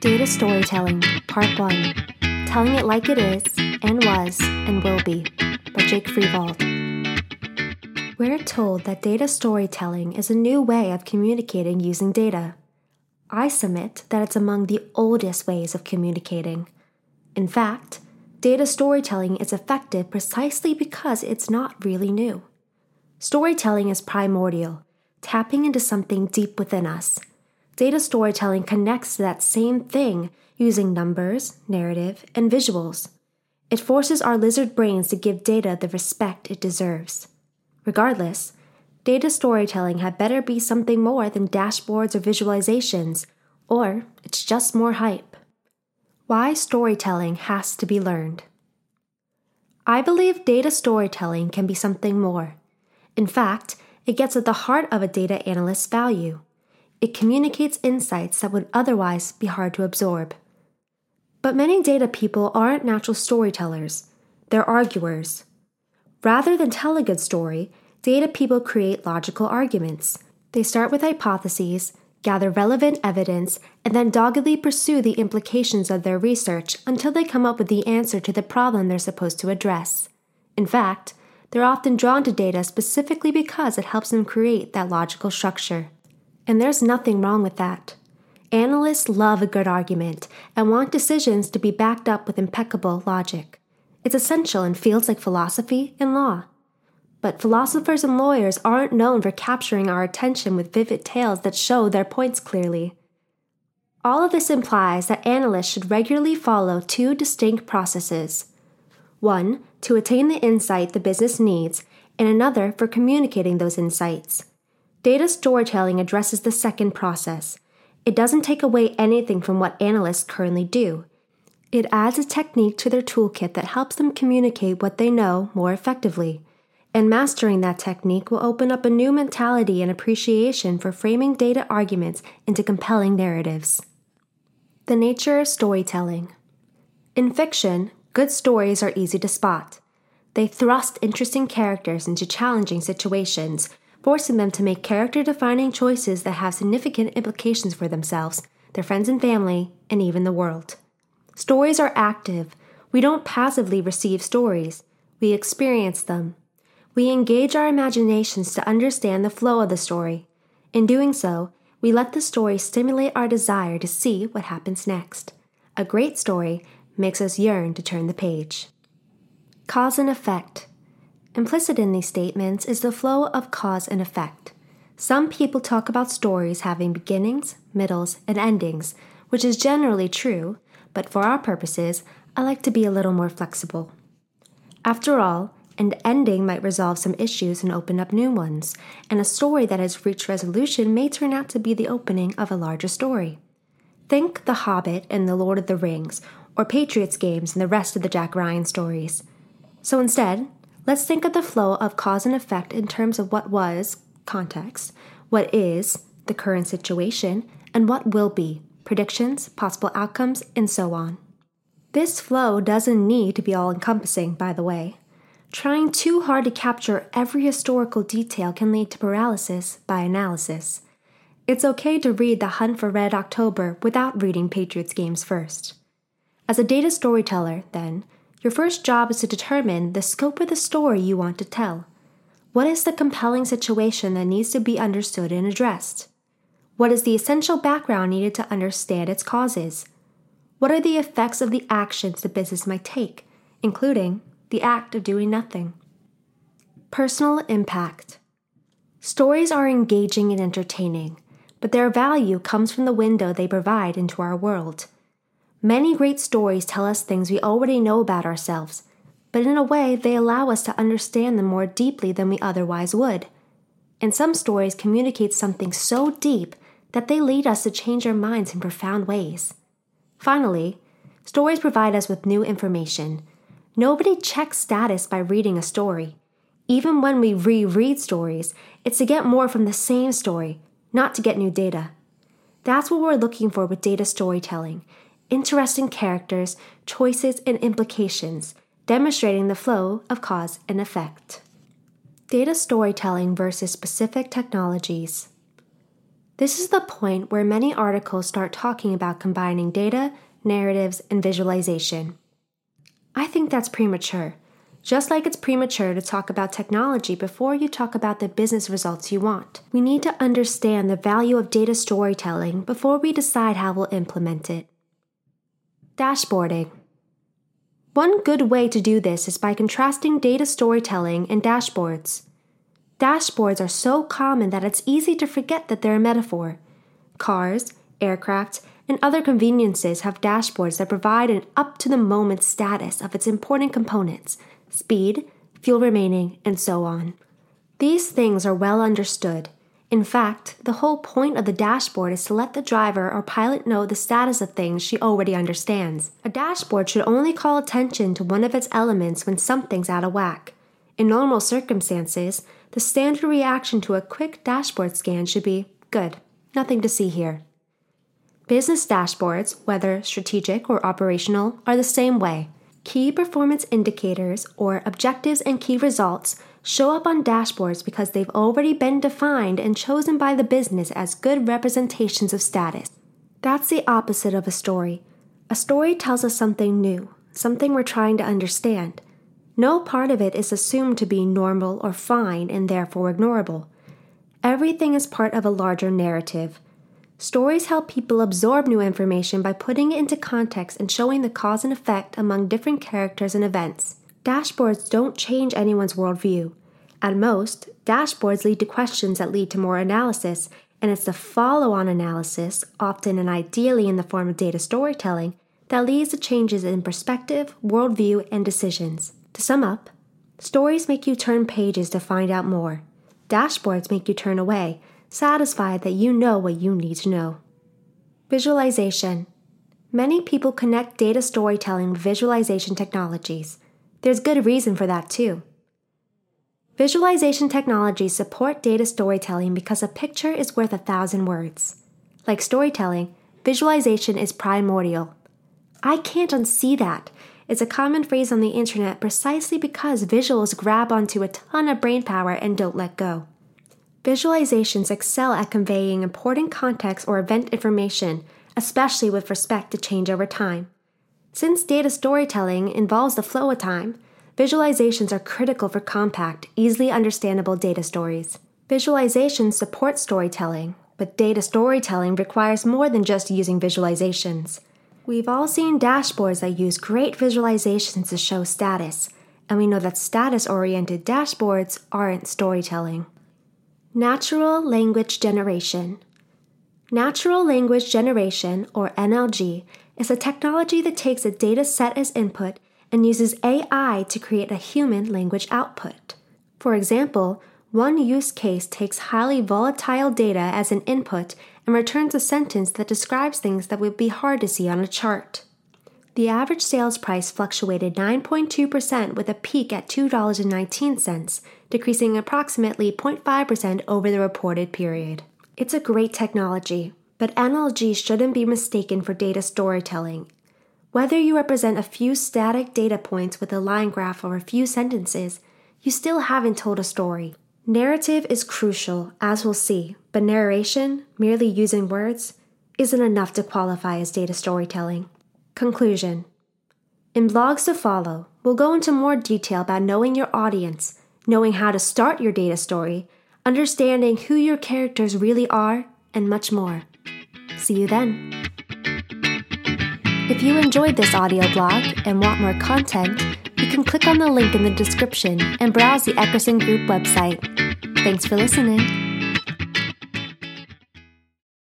Data Storytelling, Part 1 Telling It Like It Is, and Was, and Will Be by Jake Freivald. We're told that data storytelling is a new way of communicating using data. I submit that it's among the oldest ways of communicating. In fact, data storytelling is effective precisely because it's not really new. Storytelling is primordial, tapping into something deep within us Data storytelling connects to that same thing using numbers, narrative, and visuals. It forces our lizard brains to give data the respect it deserves. Regardless, data storytelling had better be something more than dashboards or visualizations, or it's just more hype. Why storytelling has to be learned. I believe data storytelling can be something more. In fact, it gets at the heart of a data analyst's value. It communicates insights that would otherwise be hard to absorb. But many data people aren't natural storytellers, they're arguers. Rather than tell a good story, data people create logical arguments. They start with hypotheses, gather relevant evidence, and then doggedly pursue the implications of their research until they come up with the answer to the problem they're supposed to address. In fact, they're often drawn to data specifically because it helps them create that logical structure. And there's nothing wrong with that. Analysts love a good argument and want decisions to be backed up with impeccable logic. It's essential in fields like philosophy and law. But philosophers and lawyers aren't known for capturing our attention with vivid tales that show their points clearly. All of this implies that analysts should regularly follow two distinct processes one, to attain the insight the business needs, and another for communicating those insights. Data storytelling addresses the second process. It doesn't take away anything from what analysts currently do. It adds a technique to their toolkit that helps them communicate what they know more effectively. And mastering that technique will open up a new mentality and appreciation for framing data arguments into compelling narratives. The nature of storytelling. In fiction, good stories are easy to spot. They thrust interesting characters into challenging situations forcing them to make character defining choices that have significant implications for themselves, their friends and family, and even the world. Stories are active. We don't passively receive stories, we experience them. We engage our imaginations to understand the flow of the story. In doing so, we let the story stimulate our desire to see what happens next. A great story makes us yearn to turn the page. Cause and effect. Implicit in these statements is the flow of cause and effect. Some people talk about stories having beginnings, middles, and endings, which is generally true, but for our purposes, I like to be a little more flexible. After all, an ending might resolve some issues and open up new ones, and a story that has reached resolution may turn out to be the opening of a larger story. Think The Hobbit and The Lord of the Rings, or Patriots games and the rest of the Jack Ryan stories. So instead, Let's think of the flow of cause and effect in terms of what was, context, what is, the current situation, and what will be, predictions, possible outcomes, and so on. This flow doesn't need to be all encompassing, by the way. Trying too hard to capture every historical detail can lead to paralysis by analysis. It's okay to read The Hunt for Red October without reading Patriots games first. As a data storyteller, then, your first job is to determine the scope of the story you want to tell. What is the compelling situation that needs to be understood and addressed? What is the essential background needed to understand its causes? What are the effects of the actions the business might take, including the act of doing nothing? Personal impact. Stories are engaging and entertaining, but their value comes from the window they provide into our world. Many great stories tell us things we already know about ourselves, but in a way they allow us to understand them more deeply than we otherwise would. And some stories communicate something so deep that they lead us to change our minds in profound ways. Finally, stories provide us with new information. Nobody checks status by reading a story. Even when we reread stories, it's to get more from the same story, not to get new data. That's what we're looking for with data storytelling interesting characters, choices, and implications, demonstrating the flow of cause and effect. Data storytelling versus specific technologies. This is the point where many articles start talking about combining data, narratives, and visualization. I think that's premature. Just like it's premature to talk about technology before you talk about the business results you want. We need to understand the value of data storytelling before we decide how we'll implement it. Dashboarding. One good way to do this is by contrasting data storytelling and dashboards. Dashboards are so common that it's easy to forget that they're a metaphor. Cars, aircraft, and other conveniences have dashboards that provide an up to the moment status of its important components speed, fuel remaining, and so on. These things are well understood. In fact, the whole point of the dashboard is to let the driver or pilot know the status of things she already understands. A dashboard should only call attention to one of its elements when something's out of whack. In normal circumstances, the standard reaction to a quick dashboard scan should be good, nothing to see here. Business dashboards, whether strategic or operational, are the same way. Key performance indicators, or objectives and key results, show up on dashboards because they've already been defined and chosen by the business as good representations of status. That's the opposite of a story. A story tells us something new, something we're trying to understand. No part of it is assumed to be normal or fine and therefore ignorable. Everything is part of a larger narrative. Stories help people absorb new information by putting it into context and showing the cause and effect among different characters and events. Dashboards don't change anyone's worldview. At most, dashboards lead to questions that lead to more analysis, and it's the follow on analysis, often and ideally in the form of data storytelling, that leads to changes in perspective, worldview, and decisions. To sum up, stories make you turn pages to find out more. Dashboards make you turn away satisfied that you know what you need to know. Visualization. Many people connect data storytelling with visualization technologies. There's good reason for that, too. Visualization technologies support data storytelling because a picture is worth a thousand words. Like storytelling, visualization is primordial. I can't unsee that. It's a common phrase on the internet precisely because visuals grab onto a ton of brain power and don't let go. Visualizations excel at conveying important context or event information, especially with respect to change over time. Since data storytelling involves the flow of time, visualizations are critical for compact, easily understandable data stories. Visualizations support storytelling, but data storytelling requires more than just using visualizations. We've all seen dashboards that use great visualizations to show status, and we know that status oriented dashboards aren't storytelling. Natural Language Generation Natural Language Generation, or NLG, is a technology that takes a data set as input and uses AI to create a human language output. For example, one use case takes highly volatile data as an input and returns a sentence that describes things that would be hard to see on a chart. The average sales price fluctuated 9.2% with a peak at $2.19, decreasing approximately 0.5% over the reported period. It's a great technology, but NLG shouldn't be mistaken for data storytelling. Whether you represent a few static data points with a line graph or a few sentences, you still haven't told a story. Narrative is crucial, as we'll see, but narration, merely using words, isn't enough to qualify as data storytelling. Conclusion In blogs to follow, we'll go into more detail about knowing your audience, knowing how to start your data story, understanding who your characters really are, and much more. See you then. If you enjoyed this audio blog and want more content, you can click on the link in the description and browse the Eckerson Group website. Thanks for listening.